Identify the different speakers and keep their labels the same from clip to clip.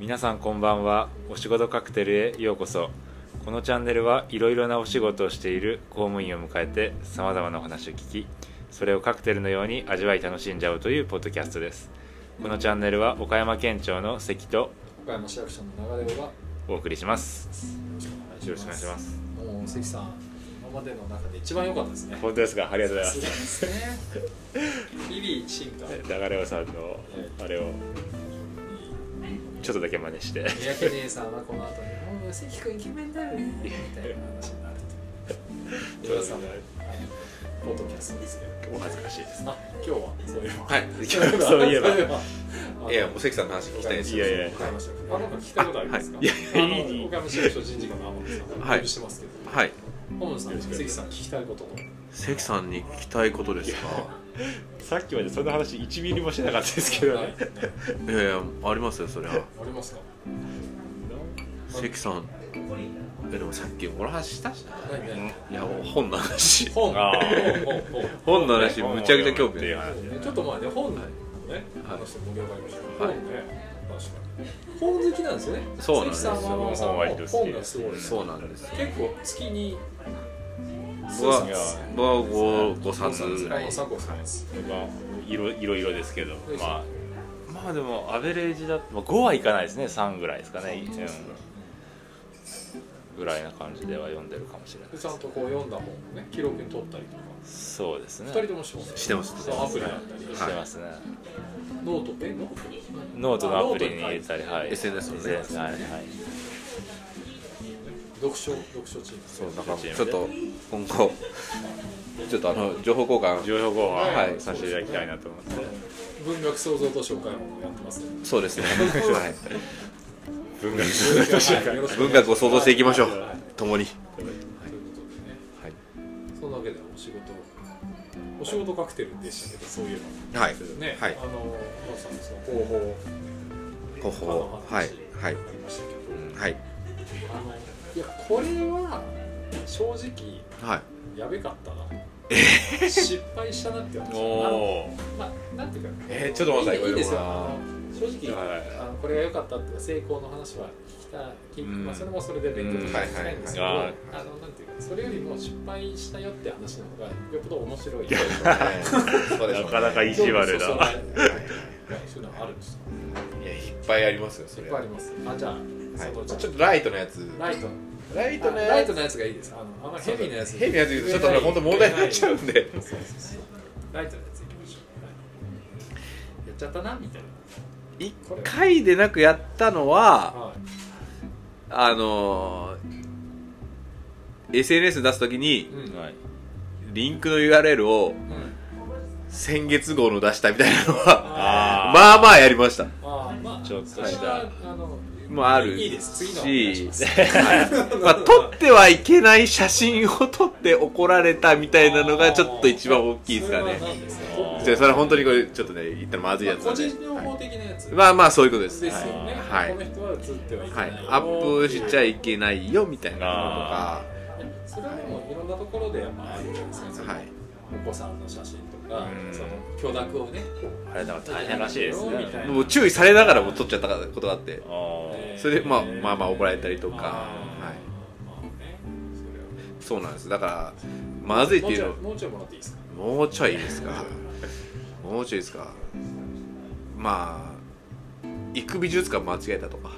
Speaker 1: 皆さんこんばんは。お仕事カクテルへようこそ。このチャンネルはいろいろなお仕事をしている公務員を迎えてさまざまなお話を聞きそれをカクテルのように味わい楽しんじゃおうというポッドキャストです。このチャンネルは岡山県庁の関と
Speaker 2: 岡山市役所の流れがよ
Speaker 1: お送りします。よろしくお願いします。
Speaker 2: もう関さん今までの中で一番良かったですね。
Speaker 1: 本当ですか？ありがとうございま
Speaker 2: さすね。日々進化。
Speaker 1: す流れさんのあれをちょっとだけ真似して。
Speaker 2: 三宅姉さんはこの後に「もう関君イケメンだよね」みたいな話になるという。皆さんのポッドキャストですけど
Speaker 1: お恥ずかしいです。
Speaker 2: あ今日はそういえば。
Speaker 3: はい。
Speaker 1: そういえば。
Speaker 2: ば。
Speaker 3: いや、もう関さんの話聞きたいですよ。
Speaker 1: いやいや
Speaker 2: あなんか聞きたいことありますか？
Speaker 1: い。やいいい
Speaker 2: 岡山市役所人事課の天野さん。お
Speaker 3: はい。
Speaker 2: してますけど
Speaker 3: はい。
Speaker 2: 天野さん関さん聞きたいことの
Speaker 3: 関さんに聞きたいことですか？
Speaker 1: さっきまでそんな話1ミリもしてなかったですけどね
Speaker 3: いやいや、ありますよ、それは。
Speaker 2: ありますか？
Speaker 3: 関さん。え、でもさっきこの話したしいや、本の話。
Speaker 2: 本本本
Speaker 3: 本の話、むちゃくちゃ興味
Speaker 1: ってい
Speaker 2: ちょっと前ね本のね
Speaker 3: はい
Speaker 2: 話して盛り上がりました
Speaker 3: はい
Speaker 2: 本ね確かに本好きなんですよね
Speaker 3: そうなんですよ
Speaker 1: 本
Speaker 2: がすごい
Speaker 3: そうなんです。
Speaker 2: 結構月に
Speaker 3: 僕は、僕は五、冊ぐらい。
Speaker 2: 佐藤さんです。
Speaker 1: まあいろいろいろです。けどまあまあでもアベレージだと、まあ、5はいかないです。ね3ぐらいです。かね、うん、ぐらいな感じでは読んでるかもしれない
Speaker 2: ちゃんとこう読んだ本をね記録に取ったりとか
Speaker 1: そうです。ね
Speaker 2: 二人ともしてます。
Speaker 3: してます。
Speaker 2: そうアプリだったり
Speaker 1: してます。ね、
Speaker 2: ノートえノート
Speaker 1: ノートのアプリに入れたり、はい、
Speaker 3: SNS のね
Speaker 1: SNS はいはい
Speaker 2: 読書読書チーム
Speaker 3: そう、だから、ちょっと、今後。ちょっと、あの、情報交換。
Speaker 1: 情報交
Speaker 3: は
Speaker 1: 換
Speaker 3: い
Speaker 1: させていただきたいなと思って、
Speaker 2: 文学創造図書会もやってますね
Speaker 3: そうですね。はい。
Speaker 1: 文学
Speaker 2: はいよろしくお願いします
Speaker 3: 文学を想像していきましょう
Speaker 2: はい。
Speaker 3: 共に。
Speaker 2: ということでね
Speaker 3: はい。
Speaker 2: そんなわけでお仕事お仕事カクテルでしたけどそういえば
Speaker 3: はい。
Speaker 2: ね、
Speaker 3: はい
Speaker 2: あのマさんのその広報
Speaker 3: ほほほ。はい。はい
Speaker 2: あ。りましたけど、
Speaker 3: はい。
Speaker 2: あのいやこれは正直
Speaker 3: はい。
Speaker 2: やべかったな。失敗したなって思いました。あの
Speaker 1: お
Speaker 2: まあなんていうか
Speaker 3: えーちょっと待って
Speaker 2: いいですよ。正直、
Speaker 1: はい。
Speaker 2: あのこれが良かったっていうか成功の話は聞きたい、
Speaker 1: うん。
Speaker 2: まあ、それもそれで勉強とか
Speaker 3: うん
Speaker 2: ないんですけど、
Speaker 1: はいはいはい。
Speaker 2: あのなんていうかそれよりも失敗したよって話の方がよっぽど面白い。
Speaker 3: ね。
Speaker 1: なかなか意地悪だ
Speaker 2: そういそう。のあるんです
Speaker 3: いやいっぱいありますよそれは。
Speaker 2: いっぱいあります。あじゃ
Speaker 3: はい。ちょっとライトのやつ。
Speaker 2: ライト。
Speaker 3: ライトの
Speaker 2: のやつがいいです。あのあんまヘビーなやつ。
Speaker 3: ヘビーなやつ言うとちょっとね本当問題になっちゃうんで。
Speaker 2: ライトのやついきましょう、はいやっちゃったなみたいな。
Speaker 3: 一回でなくやったのは
Speaker 2: はい。
Speaker 3: あのー SNS 出すときに
Speaker 2: うん。
Speaker 1: はい。
Speaker 3: リンクの URL を
Speaker 2: うん
Speaker 3: 先月号の出したみたいなのは
Speaker 1: あ
Speaker 3: まあまあやりました。
Speaker 2: あーまあ
Speaker 1: ちょっとした
Speaker 2: はあの
Speaker 3: もある
Speaker 2: いいいし
Speaker 3: し
Speaker 2: ま
Speaker 3: あ撮ってはいけない写真を撮って怒られたみたいなのがちょっと一番大きいですかね。じそれは本当にこれちょっとね言ったらまずいやつ
Speaker 2: 個
Speaker 3: なんで
Speaker 2: 人情報的なやつ
Speaker 3: まあまあそういうことです。
Speaker 2: ですよね、
Speaker 3: はい。
Speaker 2: この人は映ってはいけないよ、
Speaker 3: はい。アップしちゃいけないよみたいなのとか。
Speaker 2: それはでもいろんなところでやっぱあるじゃないですか、
Speaker 3: はい。
Speaker 2: お子さんの写真その許諾をね。
Speaker 1: あれだから大変らしいですね。
Speaker 3: もう注意されながらも撮っちゃったことがあって。それでまあまあまあ怒られたりとか。はい。そうなんです。だからまずいっていうの。
Speaker 2: それはもうちょいもうちょいもらっていいですか？
Speaker 3: もうちょいですか？もうちょいですか？まあ行く美術館間違えたとか。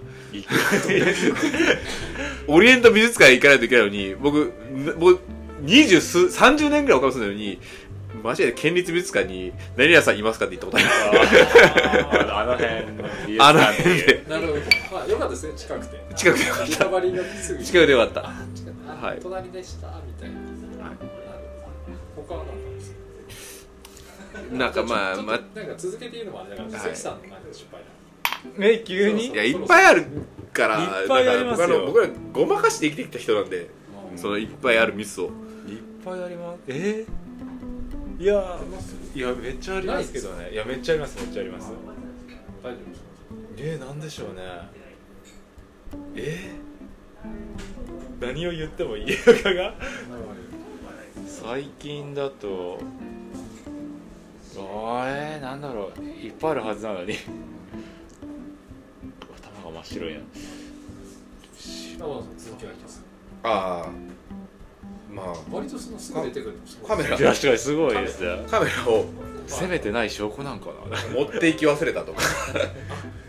Speaker 3: オリエント美術館行かないといけないのに僕僕二十数30年ぐらいおかみするのに間違えて県立美術館に「何屋さんいますか?」って言ったことある。
Speaker 1: あーあの辺の美術
Speaker 3: あの
Speaker 1: 館っていう。
Speaker 3: 辺。で
Speaker 2: なるほど。まあよかったです。ね近くて。
Speaker 3: 近くで。よかった。近くでよかった。はい。
Speaker 2: 隣でしたみたいな、なるほど他は何かあります
Speaker 3: なんかまあまあ
Speaker 2: なんか続けて言うのもあれだから、
Speaker 3: はい。
Speaker 2: 関さんのなんか失敗だ
Speaker 1: え急に
Speaker 3: いやいっぱいあるから
Speaker 1: いっぱいありますよ。
Speaker 3: だから僕ら僕らごまかして生きてきた人なんで
Speaker 2: うん。
Speaker 3: そのいっぱいあるミスを。
Speaker 1: いっぱいあります。えー、いやいやめっちゃあります。けどね。いやめっちゃありますめっちゃあります。
Speaker 2: 大丈夫ですか
Speaker 1: えー、なんでしょうね。えー、何を言ってもいいのかが？最近だと。あーえー、なんだろう。いっぱいあるはずなのに。頭がっ白いな
Speaker 2: 山田さん
Speaker 3: ああまあ
Speaker 2: 割とそのすぐ出てくる
Speaker 3: カメラ。
Speaker 1: 確かにすごいですね。
Speaker 3: カメラを
Speaker 1: 攻めてない証拠なんかな。
Speaker 3: 持っていき忘れたとか。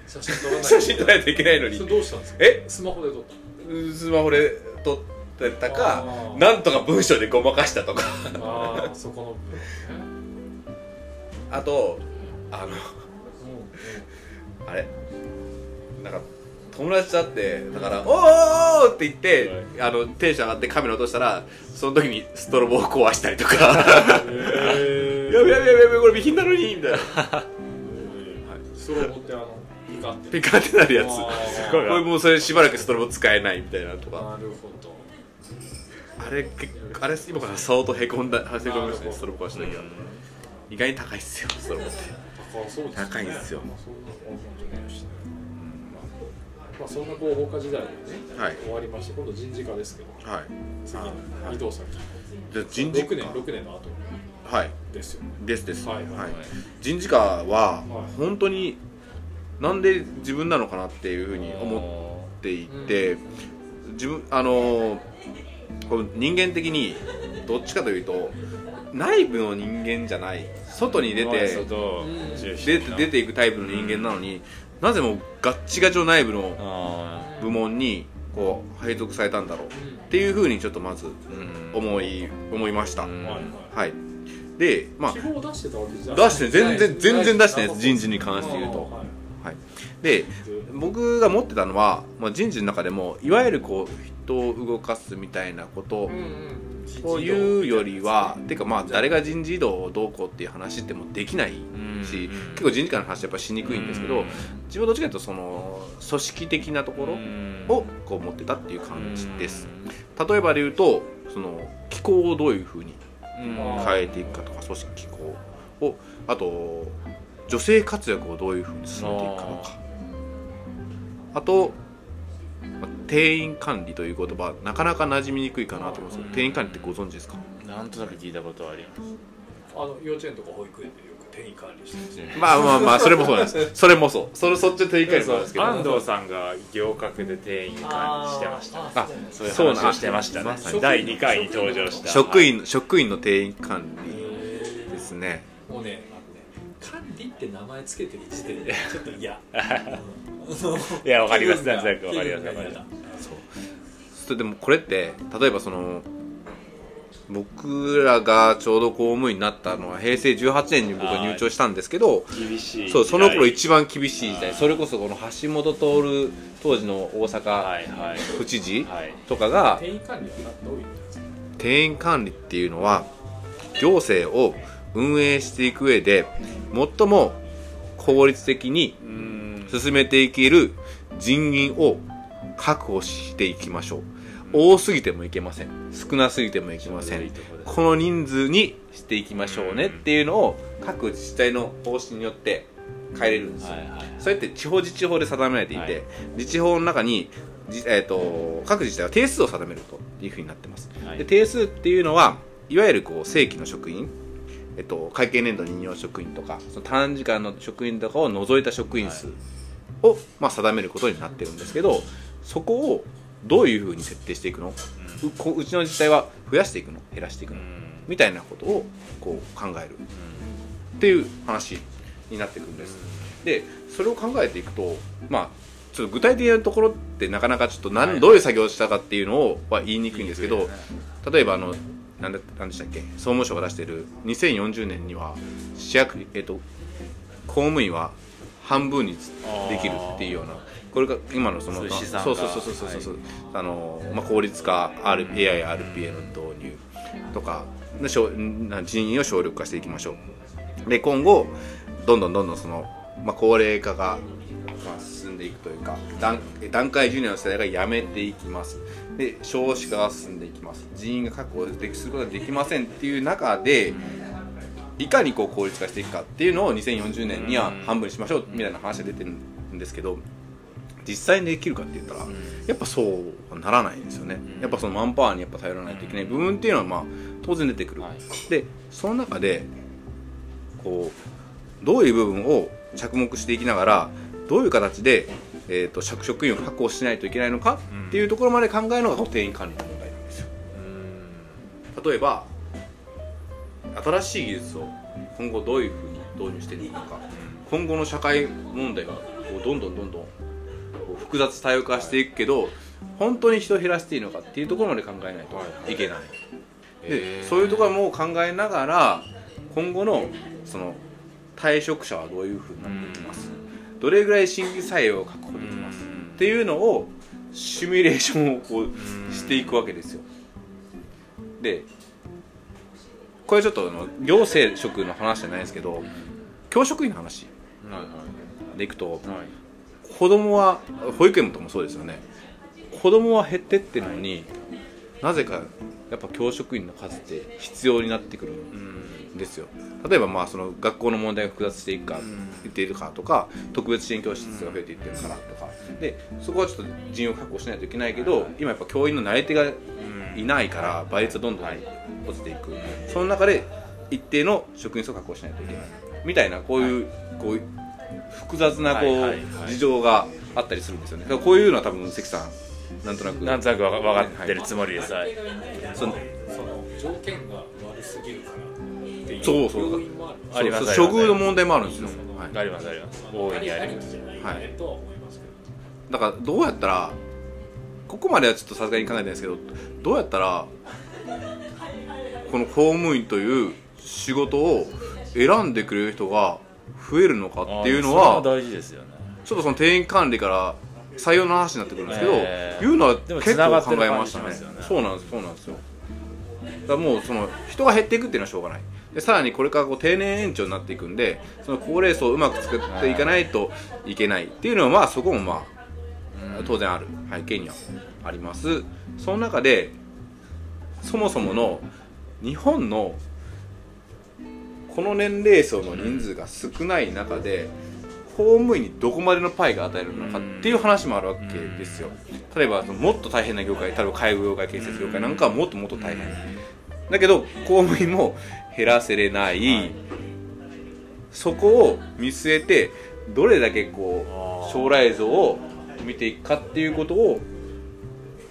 Speaker 2: 写真撮らない
Speaker 3: 写真撮らないといけないのに。
Speaker 2: それどうしたんですか？
Speaker 3: え？
Speaker 2: スマホで撮った
Speaker 3: スマホで撮ってたかなんとか文章でごまかしたとか。
Speaker 2: ああそこの部分ね。
Speaker 3: あとあの
Speaker 2: うんうん。
Speaker 3: あれ？なんか友達と会ってだから「おーおーおーって言って、あのテンション上がってカメラ落としたらその時にストロボを壊したりとか。やべやべやべやべこれ備品なのにみたいな。
Speaker 2: ストロボってあのピカって。
Speaker 3: ピカってなるやつ。これもうそれしばらくストロボ使えないみたいなとか。
Speaker 2: なるほど。
Speaker 3: あれあれ今から相当へこんだへこみましたねストロボ壊した時は。意外に高いっすよストロボって。
Speaker 2: 高そうですね。
Speaker 3: 高いんですよ。
Speaker 2: まあまあそんな合法化時代がね
Speaker 3: はい。
Speaker 2: 終わりまして今度人事化ですけど
Speaker 3: はい。
Speaker 2: 次の
Speaker 3: はい
Speaker 2: 移動先
Speaker 3: じゃあ人事
Speaker 2: 6年6年の後
Speaker 3: はい。
Speaker 2: ですよ。ね
Speaker 3: ですです。
Speaker 2: はいはい
Speaker 3: 人事課は
Speaker 2: はい。
Speaker 3: 本当になんで自分なのかなっていうふうに思っていて自分あの人間的にどっちかというと内部の人間じゃない。外に出て出ていくタイプの人間なのになぜもガッチガチの内部の
Speaker 1: あ
Speaker 3: 部門にこう配属されたんだろうっ
Speaker 2: う
Speaker 3: ていうふうにちょっとまず
Speaker 1: ーうん。
Speaker 3: 思い思いました、
Speaker 1: うん。
Speaker 2: んはい。
Speaker 3: はい。でまあ
Speaker 2: 出してたわけじゃ
Speaker 3: 出して全然全然出してないです
Speaker 2: あ
Speaker 3: 人事に関して言うと。
Speaker 2: はい。
Speaker 3: はい、で僕が持ってたのは、まあ、人事の中でもいわゆるこう人を動かすみたいなこと
Speaker 2: うんう
Speaker 3: よりはてかまあ誰が人事異動をどうこうっていう話ってもできない
Speaker 1: うん
Speaker 3: し結構人事官の話やっぱしにくいんですけど自分はどっちかというとその組織的なところをこう持ってたっていう感じです。例えばで言うとその機構をどういうふうに変えていくかとか組織機構をあと女性活躍をどういうふうに進めていくかとか。あとまあ定員管理という言葉なかなか馴染みにくいかなと思うんですけど定員管理ってご存知ですか？
Speaker 1: なんとなく聞いたことはあります。
Speaker 2: あの幼稚園とか保育園でよく定員管理してる
Speaker 3: まあまあまあそれもそうなんです。それもそう。それそっちの定員管理もそうなんですけど。
Speaker 1: 安藤さんが行革で店員管理してました。ね
Speaker 3: あ
Speaker 1: そういう話をしてましたね。
Speaker 3: まさに
Speaker 1: 第2回に登場した。
Speaker 3: 職員職員の定員管理
Speaker 2: へ
Speaker 3: ですね。
Speaker 2: もうね管理って名前つけてる時点で ちょっと嫌。
Speaker 1: いやわかります。なんとなくわかります。わかります
Speaker 3: そうでもこれって例えばその僕らがちょうど公務員になったのは平成18年に僕は入庁したんですけど
Speaker 1: 厳しい。
Speaker 3: そうその頃一
Speaker 1: 番
Speaker 3: 番厳しい時代。
Speaker 1: はい。
Speaker 3: それこそこの橋本徹当時の大阪府知事
Speaker 1: はい。
Speaker 3: とかが
Speaker 2: 定員管理
Speaker 3: っていうのは行政を運営していく上で最も効率的に
Speaker 1: うん
Speaker 3: 進めていける人員を確保していきましょう。多すぎてもいけません。少なすぎてもいけません。この人数にしていきましょうねっていうのを各自治体の方針によって変えれるんですよ、
Speaker 1: はいはい
Speaker 3: それって地方自治法で定められていて、
Speaker 1: はい。
Speaker 3: 自治法の中に、じえー、と各自治体は定数を定めるというふうになってます、
Speaker 1: はい。
Speaker 3: で定数っていうのはいわゆるこう正規の職員、えっと、会計年度任用職員とかその短時間の職員とかを除いた職員数を、まあ、定めることになってるんですけどそこをどういうふうに設定していくの、うこうちの自治体は増やしていくの？減らしていくの、
Speaker 1: うん。
Speaker 3: みたいなことをこう考える。っていう話になってくるんです。でそれを考えていくとまあちょっと具体的なところってなかなかちょっと何、
Speaker 1: はい
Speaker 3: どういう作業をしたかっていうのをは言いにくいんですけど例えばあのなんでなんでしたっけ？総務省が出している2040年には市役、えっと公務員は半分にできるっていうようなこれが今のその
Speaker 1: そう
Speaker 3: そうそうそうそうそうあのまあ、効率化 R AI、RPA の導入とかで人員を省力化していきましょう。で今後どんどんどんどんその、まあ、高齢化が、まあ、でいくというか段段階ジュニアの世代が辞めていきます。で少子化が進んでいきます。人員が確保できすることができませんっていう中でいかにこう効率化していくかっていうのを2040年には半分にしましょうみたいな話が出てるんですけど実際にできるかって言ったらやっぱそうはならないんですよね。
Speaker 1: うん。
Speaker 3: やっぱそのマンパワーにやっぱ頼らないといけない。部分っていうのはまあ当然出てくる。
Speaker 1: はい。
Speaker 3: でその中でこうどういう部分を着目していきながらどういう形でえー、と職職員を確保しないといけないのかっていうところまで考えるのが定員管理の問題なんですよ。
Speaker 1: うん。
Speaker 3: 例えば新しい技術を今後どういうふうに導入していくのか。今後の社会問題がこうどんどんどんどん複雑多様化していくけど本当に人を減らしていいのかっていうところまで考えないとい。けない、でそういうところも考えながら今後のその退職者はどういうふうになっていきますどれぐらい新規採用を確保できますっていうのをシミュレーションをこうしていくわけですよ。でこれちょっとあの行政職の話じゃないですけど教職員の話でいくと子供は保育園ともそうですよね。子供は減ってってるのになぜかやっぱ教職員の数って必要になってくるですよ。例えばまあその学校の問題が複雑していくか、
Speaker 1: ん。
Speaker 3: いっているかとか特別支援教室が増えていってるからとか。でそこはちょっと人員を確保しないといけないけど今やっぱ教員の慣れ手がいないから倍率はどんどん
Speaker 1: はい。
Speaker 3: 落ちていく、その中で一定の職員数を確保しないといけない。みたいなこういう、こういう複雑なこう、事情があったりするんですよね。だからこういうのは多分関さんなんとなく。
Speaker 1: なんとなくわか分かってるつもりです。はい。
Speaker 3: その
Speaker 2: その条件が悪すぎるから
Speaker 3: そうそう。
Speaker 2: 要因もある
Speaker 1: あります
Speaker 3: そう処遇の問題もあるんですよ、はい。
Speaker 1: ありますあります。大いにあります。
Speaker 3: はい。
Speaker 2: とは思いますけど。
Speaker 3: だからどうやったらここまではちょっとさすがに考えてないですけどどうやったらこの公務員という仕事を選んでくれる人が増えるのかっていうのは
Speaker 1: あーそれ大事ですよね。
Speaker 3: ちょっとその定員管理から採用の話になってくるんですけど、
Speaker 1: えー。
Speaker 3: いうのは
Speaker 1: でも
Speaker 3: 結
Speaker 1: 繋が
Speaker 3: 構考
Speaker 1: ってる感じ
Speaker 3: えましたね
Speaker 1: しますよね。
Speaker 3: そうなんですそうなんですよ。だからもうその人が減っていくっていうのはしょうがないでさらにこれからこう定年延長になっていくんでその高齢層をうまく作っていかないといけないっていうのはまあそこもまあ当然ある背景にはあります。その中でそもそもの日本のこの年齢層の人数が少ない中で公務員にどこまでのパイが与えるのかっていう話もあるわけですよ。例えばもっと大変な業界例えば介護業界建設業界なんかはもっともっと大変。だけど公務員も減らせれない、そこを見据えてどれだけこう将来像を見ていくかっていうことを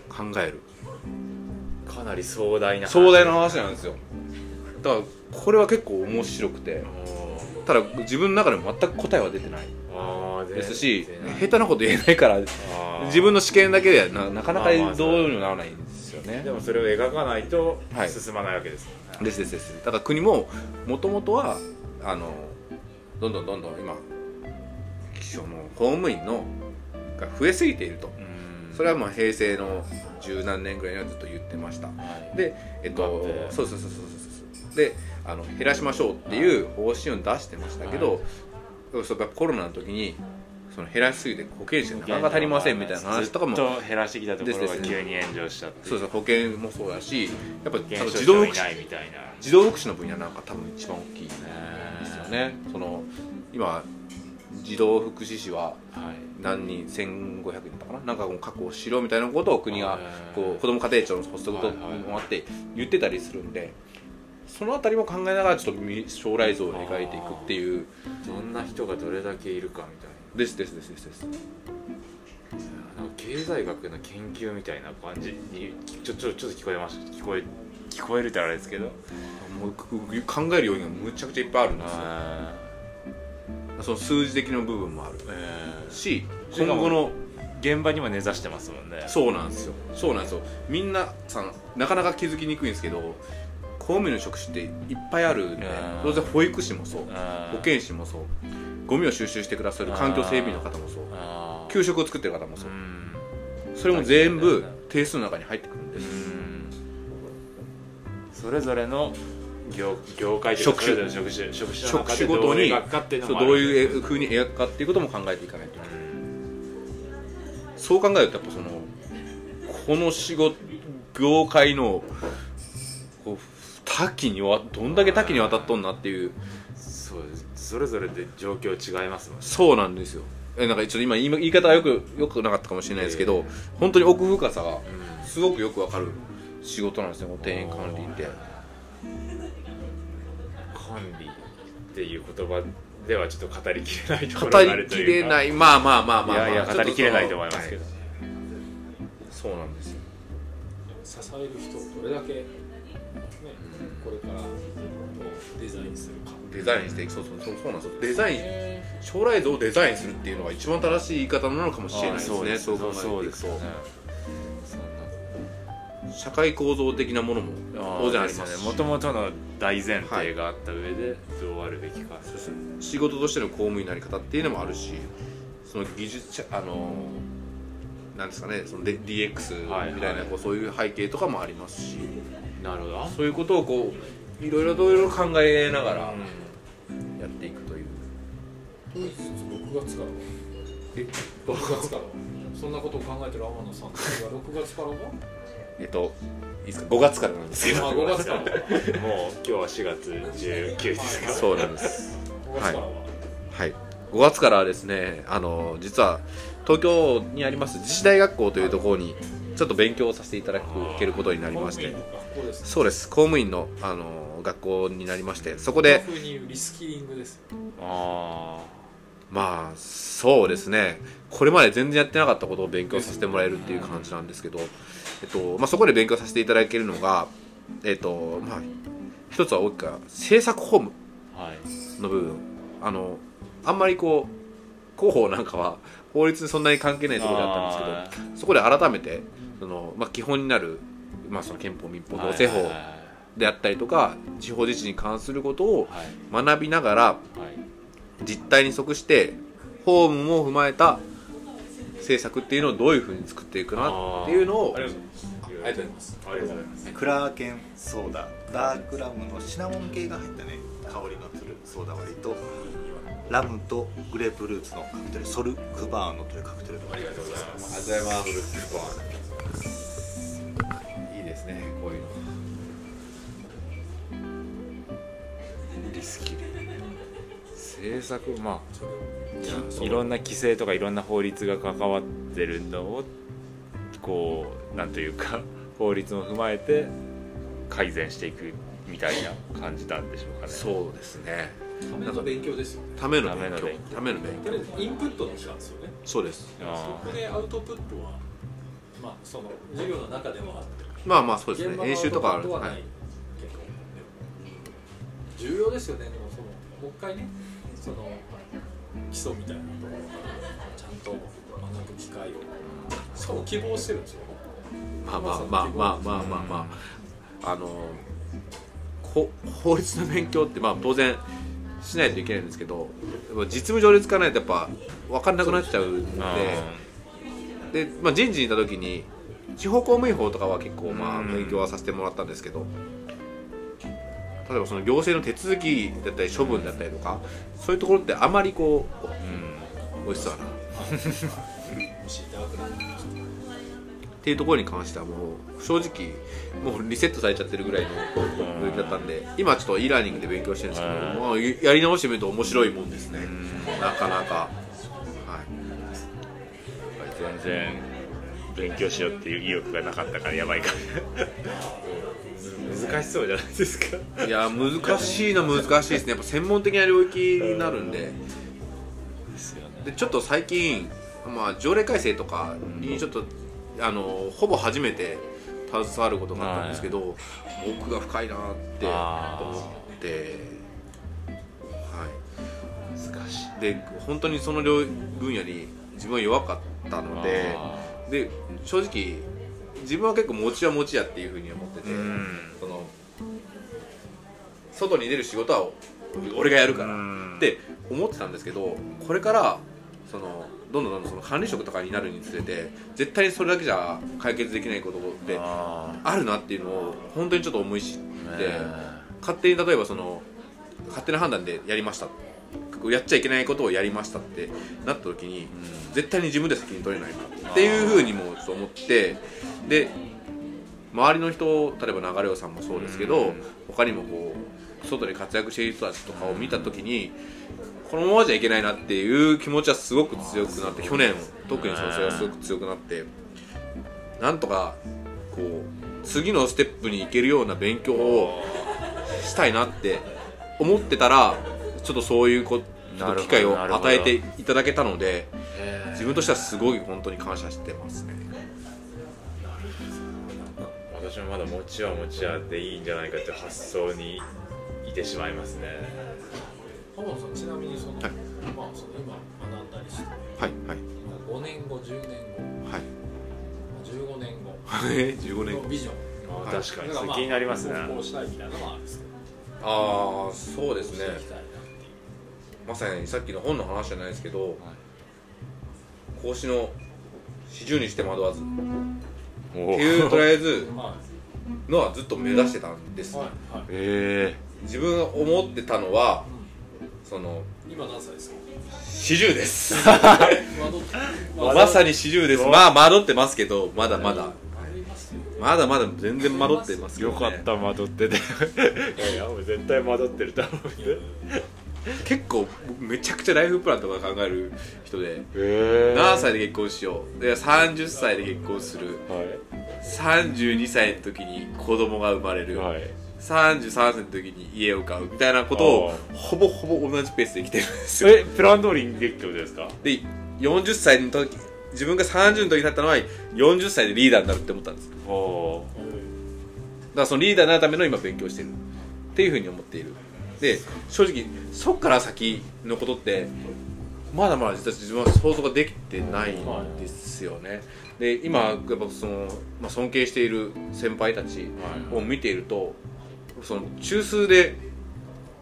Speaker 3: 考える。
Speaker 1: かなり壮大な話。
Speaker 3: 壮大な話なんですよ。だからこれは結構面白くて。ただ自分の中でも全く答えは出てない。ですし下手なこと言えないから自分の試験だけではななかなかどうにもならないんですよね。
Speaker 1: でもそれを描かないと
Speaker 3: はい。
Speaker 1: 進まないわけですもんね。
Speaker 3: ですですです。だから国ももともとはあのどんどんどんどん今その公務員のが増えすぎていると。
Speaker 1: うん。
Speaker 3: それはもう平成の十何年ぐらいにはずっと言ってました。
Speaker 1: はい。
Speaker 3: でえっとそうそうそうそうそうそう。であの減らしましょうっていう方針を出してましたけど、そうやっぱコロナの時にその減らしすぎて保険証なかなか足りませんみたいな話とかも。
Speaker 1: ずっと減らしてきたところが急に炎上したって
Speaker 3: そうそう保険もそうだしやっぱ
Speaker 1: 保険証
Speaker 3: 自動福祉
Speaker 1: みたいな。
Speaker 3: 児童福祉の分野なんか多分一番大きいですよ
Speaker 1: ね。
Speaker 3: ねその今児童福祉士は
Speaker 1: はい。
Speaker 3: 何人1500人だったかな？なんかこう確保しろみたいなことを国が
Speaker 1: はい。
Speaker 3: こう子ども家庭庁の発足ともあって言ってたりするんでそのあたりも考えながらちょっと未将来像を描いていくっていう。
Speaker 1: どんな人がどれだけいるかみたい
Speaker 3: ですですですですです。
Speaker 1: 経済学の研究みたいな感じにちょちょちょっと聞こえました。聞こえ聞こえるってあれですけど。
Speaker 3: もうく考える要因がむちゃくちゃいっぱいあるんですよ。
Speaker 1: あ
Speaker 3: その数字的な部分もある。
Speaker 1: ーえー。
Speaker 3: し今後の
Speaker 1: 現場にも根ざしてますもんね。
Speaker 3: そうなんですよ。そうなんですよ。みんなさんなかなか気づきにくいんですけど公務員の職種っていっぱいあるんで
Speaker 1: うん
Speaker 3: 当然保育士もそう。保健師もそうゴミを収集してくださる環境整備員の方もそう。給食を作ってる方もそう。
Speaker 1: うん。
Speaker 3: それも全部定数の中に入ってくるん
Speaker 1: う
Speaker 3: です。
Speaker 1: ん。それぞれの業業界
Speaker 3: 職種。
Speaker 1: 職種職種の
Speaker 3: 職種ごとにどういうふうに描くかっていうことも考えていかないといけない。そう考えるとやっぱそのこの仕事業界のこう多岐にわどんだけ多岐にわたっとんなっていう。
Speaker 1: そうですそれぞれで状況違いますもんね。
Speaker 3: そうなんですよ。えなんかちょっと今言い言い方はよくよくなかったかもしれないですけど、本当に奥深さがすごくよくわかる仕事なんですねこの定員管理って。
Speaker 1: 管理っていう言葉ではちょっと語りきれないところ
Speaker 3: 語
Speaker 1: がある
Speaker 3: りきれ
Speaker 1: というか。
Speaker 3: ない。まあまあまあまあ、まあ、
Speaker 1: いやいや語りきれないと思いますけど、
Speaker 3: はいそうなんですよ。
Speaker 2: 支える人をどれだけ、ね、これからデザインするか
Speaker 3: デザインしていく。そうそうそうそうなんですよ。デザイン将来像をデザインするっていうのが一番正しい言い方なのかもしれないですね。
Speaker 1: そうです
Speaker 3: そう考えていくと。
Speaker 1: そうですよね。
Speaker 3: 社会構造的なものも当然あります。し
Speaker 1: もともとの大前提があった上でどうあるべきか、
Speaker 3: 仕事としての公務員のあり方っていうのもあるしその技術者あのなんですかね。その DX みたいな、
Speaker 1: はいはい
Speaker 3: こうそういう背景とかもありますし。
Speaker 1: なるほど。
Speaker 3: そういうことをこういろいろといろいろ考えながらやっていくという、
Speaker 2: 6月から？は
Speaker 3: え
Speaker 2: ？6月から。はそんなことを考えてる天野さんたちが6月からは
Speaker 3: えっといいですか？5月からなんですけど。
Speaker 2: あ5月から。は
Speaker 1: もう今日は4月19日ですか？
Speaker 3: そうなんです。
Speaker 2: 5月からは、
Speaker 3: はい5月からはですねあの実は東京にあります自治大学校というところにちょっと勉強をさせていただけることになりまして
Speaker 2: 公務員の学校ですね。
Speaker 3: そうです。公務員のあの学校になりましてそこ
Speaker 2: こ
Speaker 3: で
Speaker 2: リスキリングですよ。
Speaker 1: あ
Speaker 3: まあそうですね。これまで全然やってなかったことを勉強させてもらえるっていう感じなんですけど、えっとまあ、そこで勉強させていただけるのが、えっとまあ、一つは大きくは制作ホーム
Speaker 1: あはい。
Speaker 3: の部分。あのあんまりこう広報なんかは法律にそんなに関係ないところだったんですけどそこで改めてその、まあ、基本になる、まあ、その憲法民法同性法であったりとか地方自治に関することを
Speaker 1: はい。
Speaker 3: 学びながら
Speaker 1: はい。
Speaker 3: 実態に即してホームも踏まえた政策っていうのをどういうふうに作っていくなっていうのを
Speaker 1: ありがとうございます
Speaker 2: ありがとうございます。
Speaker 1: ありがとうございます。
Speaker 4: クラーケンソーダ。ダークラムのシナモン系が入ったね香りのするソーダ割りとラムとグレープフルーツのカクテルソルクバーノというカクテルとありがとう。ございます
Speaker 3: ありがとう。ございますいいですねこう。いう。の
Speaker 1: リスキル政策ま
Speaker 3: いや
Speaker 1: あいろんな規制とかいろんな法律が関わってるのをこう。なんという。か法律も踏まえて改善していくみたいな感じなんでしょう。かね
Speaker 3: そう。ですね
Speaker 2: ための勉強ですよね。
Speaker 3: ための勉強。
Speaker 1: ための勉
Speaker 3: ための勉強。
Speaker 2: インプットの期間ですよね
Speaker 3: そうです。
Speaker 1: あ
Speaker 2: そこでアウトプットはまあその授業の中でもあって
Speaker 3: まあまあそうですね。演習とかある
Speaker 2: はい。重要ですよね。でもそのもう一回ねその基礎みたいなところからちゃんと学ぶ機会を。しかも希望してるんですよ。
Speaker 3: まあまあまあまあまあまあまああのこ法律の勉強ってまあ当然しないといけないんですけど実務上で使わないとやっぱ分かんなくなっちゃうんで
Speaker 1: あ
Speaker 3: で、まあ、人事にいた時に地方公務員法とかは結構まあ
Speaker 1: うん。
Speaker 3: 勉強はさせてもらったんですけど例えばその行政の手続きだったり処分だったりとかそういうところってあまりこう
Speaker 1: うん
Speaker 3: 美味しそうだな っていうところに関してはもう正直もうリセットされちゃってるぐらいの領域だったんで今ちょっと e ラーニングで勉強してるんですけど、
Speaker 1: うん。
Speaker 3: まあ、やり直してみると面白いもんですね。
Speaker 1: うん。
Speaker 3: なかなか。はい。
Speaker 1: 全然勉強しようっていう意欲がなかったからやばいか難しそうじゃないですか。
Speaker 3: いや難しいのは難しいですね。やっぱ専門的な領域になるんで。
Speaker 1: で
Speaker 3: ちょっと最近、まあ、条例改正とかにちょっと、あのほぼ初めて携わることがあったんですけど、奥が深いなって思ってはい。
Speaker 1: 難しい。
Speaker 3: で本当にその領分野に自分は弱かったので
Speaker 1: あ
Speaker 3: で正直自分は結構持ちは持ちやっていうふうに思ってて、その外に出る仕事は俺がやるから
Speaker 1: うん
Speaker 3: って思ってたんですけどこれからそのどんどんどんどんその管理職とかになるにつれて絶対にそれだけじゃ解決できないことって
Speaker 1: あ
Speaker 3: あるなっていうのを本当にちょっと思い知っ
Speaker 1: ー
Speaker 3: て
Speaker 1: ね
Speaker 3: 勝手に例えばその勝手な判断でやりました。やっちゃいけないことをやりましたってなった時に絶対に自分で責任取れないなっていうふうにもちょっと思ってで周りの人例えば流れさんもそうですけど、
Speaker 1: うん。
Speaker 3: 他にもこう外で活躍している人たちとかを見た時にこのままじゃいけないなっていう気持ちはすごく強くなって去年特にそれがすごく強くなってなんとかこう次のステップに行けるような勉強をしたいなって思ってたらちょっとそういうこと機会を与えていただけたので自分としてはすごい本当に感謝してますね。
Speaker 1: 私もまだ餅は餅はでいいんじゃないかっていう発想にいてしまいますね。
Speaker 2: 浜野さんちなみにその、
Speaker 3: はい。
Speaker 2: まあその今学んだりして
Speaker 3: はいはい。
Speaker 2: 5年後10年後
Speaker 3: はい。
Speaker 2: 15年後
Speaker 3: え15年
Speaker 2: のビジョン。
Speaker 1: あ
Speaker 3: はい。
Speaker 1: 確かにそれ気になりますね。
Speaker 2: こうしたいみたいなのもあるんですけど。
Speaker 3: ああそうですね。まさにさっきの本の話じゃないですけど孔子の四十にして惑わずっ
Speaker 1: お
Speaker 3: ていうとりあえず
Speaker 2: は
Speaker 3: のはずっと目指してたんです
Speaker 2: いはいはい。
Speaker 1: え
Speaker 3: 自分が思ってたのはその
Speaker 2: 今何歳ですか？
Speaker 3: 四十です。まさに四十です。まあ惑ってますけどまだまだ。
Speaker 2: ま
Speaker 3: だまだ全然惑ってますけど、ね、
Speaker 1: よかった惑ってて。いやもう絶対惑ってると思って
Speaker 3: 結構僕めちゃくちゃライフプランとか考える人で
Speaker 1: え。
Speaker 3: 7歳で結婚しよう。で30歳で結婚する。
Speaker 1: は
Speaker 3: 32歳の時に子供が生まれる、
Speaker 1: いはい
Speaker 3: 33歳の時に家を買うみたいなことを
Speaker 1: あ
Speaker 3: ほぼほぼ同じペースで生きてるんですよ。
Speaker 1: えプラン通りにできってことですか？
Speaker 3: で40歳の時自分が30の時になったのは40歳でリーダーになるって思ったんです。だか
Speaker 1: お
Speaker 3: らそのリーダーになるための今勉強してるっていうふうに思っている。で正直そっから先のことってまだまだ実は自分は想像ができてないんですよね。で今やっぱその、まあ、尊敬している先輩たちを見ているとその中枢で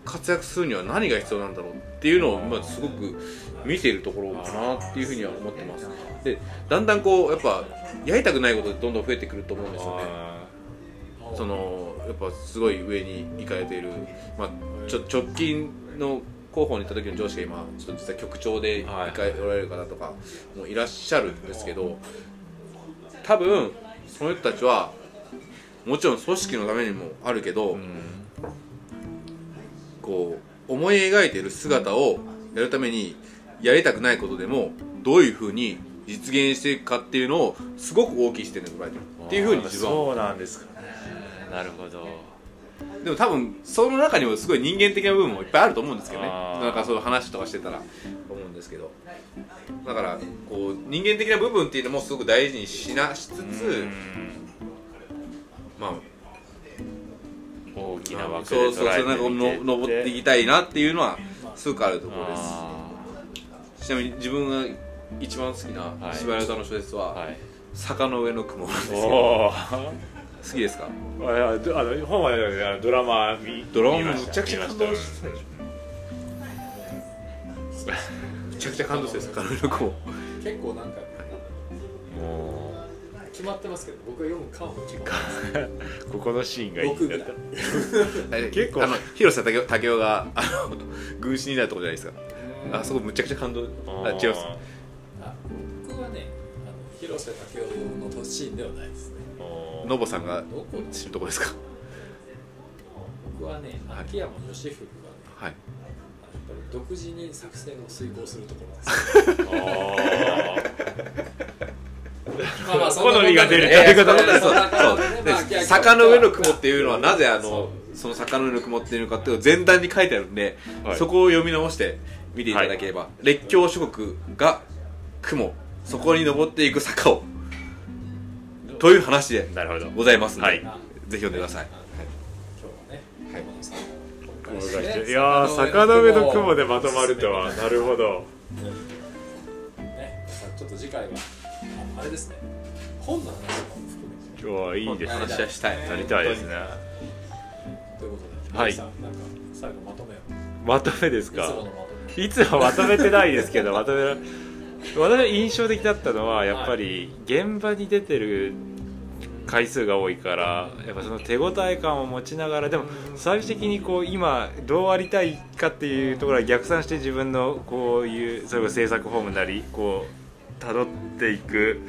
Speaker 3: 活躍するには何が必要なんだろうっていうのを今すごく見ているところかなっていうふうには思ってます。でだんだんこうやっぱやりたくないことでどんどん増えてくると思うんですよね。
Speaker 1: あ
Speaker 3: そのやっぱすごい上に行かれている、まあ、ちょ直近の広報に行った時の上司が今ちょっと実は局長で
Speaker 1: はい。
Speaker 3: 行かれられる方とかもいらっしゃるんですけど多分その人たちはもちろん組織のためにもあるけど、
Speaker 1: ーうん。
Speaker 3: こう思い描いている姿をやるためにやりたくないことでもどういうふうに実現していくかっていうのをすごく大きい視点で捉えてるっていうふうに自分は
Speaker 1: そうなんですか。ねなるほど。
Speaker 3: でも多分その中にもすごい人間的な部分もいっぱいあると思うんですけどね。なんかそういう話とかしてたら思うんですけど。だからこう人間的な部分っていうのもすごく大事にしなしつつ
Speaker 1: うん
Speaker 3: まあ
Speaker 1: 大きな枠で
Speaker 3: そうそうそうなんの登っていきたいなっていうのはすごくあるところです。
Speaker 1: あ
Speaker 3: ちなみに自分が一番好きな
Speaker 1: はい。
Speaker 3: 司馬遼太郎の小説は
Speaker 1: ーはい「
Speaker 3: 坂の上の雲」なんですけど好きですか？
Speaker 1: あの本はあのドラマ見
Speaker 3: ドラマむちゃくちゃ感動したでしょむちゃくちゃ感動してる坂の上の雲。
Speaker 2: 結構なんか
Speaker 1: も
Speaker 2: 決まってますけど僕が読むかも決まってます
Speaker 1: うここのシーンがいいんだった結構。
Speaker 3: あの広瀬武雄があの軍師になるとこじゃないですか。あそこむちゃくちゃ感動。あ違います。
Speaker 2: あ僕はねあの広瀬武雄のシーンではないですね。
Speaker 3: ノボさんが
Speaker 2: どこで
Speaker 3: 知るとこですか。
Speaker 2: 僕はね
Speaker 3: はい
Speaker 2: 秋山義文がね
Speaker 3: はい。
Speaker 2: 独自に作戦を遂行するところです まあまあそんな
Speaker 1: 好みが出るということで。
Speaker 3: 坂の上の雲っていう。のはなぜあ
Speaker 2: そ
Speaker 3: のその坂の上の雲っていう。のかっていう。のを前段に書いてあるんで、
Speaker 1: はい
Speaker 3: そこを読み直して見ていただければ、列強諸国が雲そこに登っていく坂をという。話で
Speaker 1: なるほど
Speaker 3: ございますので、
Speaker 1: はい
Speaker 2: あ
Speaker 3: ぜひ読んでください、
Speaker 2: 今日はね
Speaker 3: はい
Speaker 1: やー坂の上の雲でまとまるとはなるほど
Speaker 2: ねちょっと次回はああれですね。本の話も含めて
Speaker 1: 今日はいいですね
Speaker 3: 話はしたい。
Speaker 1: なりたいですね。
Speaker 2: ということで
Speaker 1: はい。
Speaker 2: なんか最後まとめを。
Speaker 1: まとめですか？
Speaker 2: いつものまとめ
Speaker 1: てないですけどまとめら私が印象的だったのはやっぱり現場に出てる回数が多いからやっぱその手応え感を持ちながらでも最終的にこう今どうありたいかっていうところは逆算して自分のこういうそれこそ制作フォームなりこう辿っていく。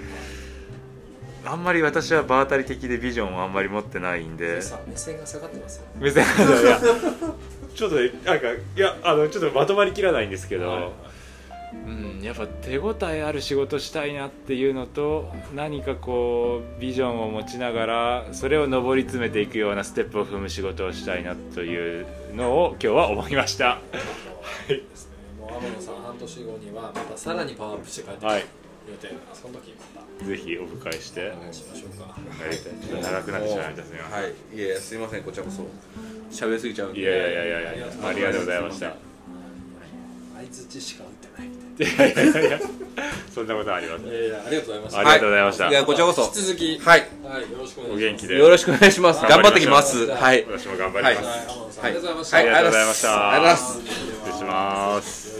Speaker 1: あんまり私は場当たり的でビジョンをあんまり持ってないんで。
Speaker 2: 目線が下がってますよ。
Speaker 1: 目線がいや ちょっとねなんかいやあのちょっとまとまりきらないんですけど、
Speaker 2: はい。
Speaker 1: うん、やっぱ手応えある仕事したいなっていうのと何かこうビジョンを持ちながらそれを上り詰めていくようなステップを踏む仕事をしたいなというのを今日は思いました。
Speaker 2: ですね。もうあ天野さん半年後にはまたさらにパワーアップして帰ってくる。
Speaker 1: はい
Speaker 2: 予定だからその時また。
Speaker 1: ぜひオフ会して。
Speaker 2: お願いしましょうか。
Speaker 1: やりたい。ちょっと長くなってしまいましたすみません
Speaker 3: はい。いやいやすいません。こちらこそ喋りすぎちゃうんで。
Speaker 1: いやいやいやいやいや。ありがとうございました。
Speaker 2: 相づちしか打ってないみたい
Speaker 1: いやいやいや。そんなことはありません。
Speaker 2: ないやいやありがとうございました。
Speaker 1: ありがとうございました。
Speaker 3: い。やこちらこそ。
Speaker 2: 引き続き。
Speaker 3: はい。
Speaker 2: はい。よろしくお願いします。
Speaker 1: お元気で。
Speaker 3: よろしくお願いします。頑張ってきます。はい。
Speaker 1: 私も頑張ります、
Speaker 2: はい。天野さんあ
Speaker 3: はい。
Speaker 2: りがとうございました。
Speaker 3: はい
Speaker 1: ありがとうございました。
Speaker 3: ありがとうございます。
Speaker 1: 失礼します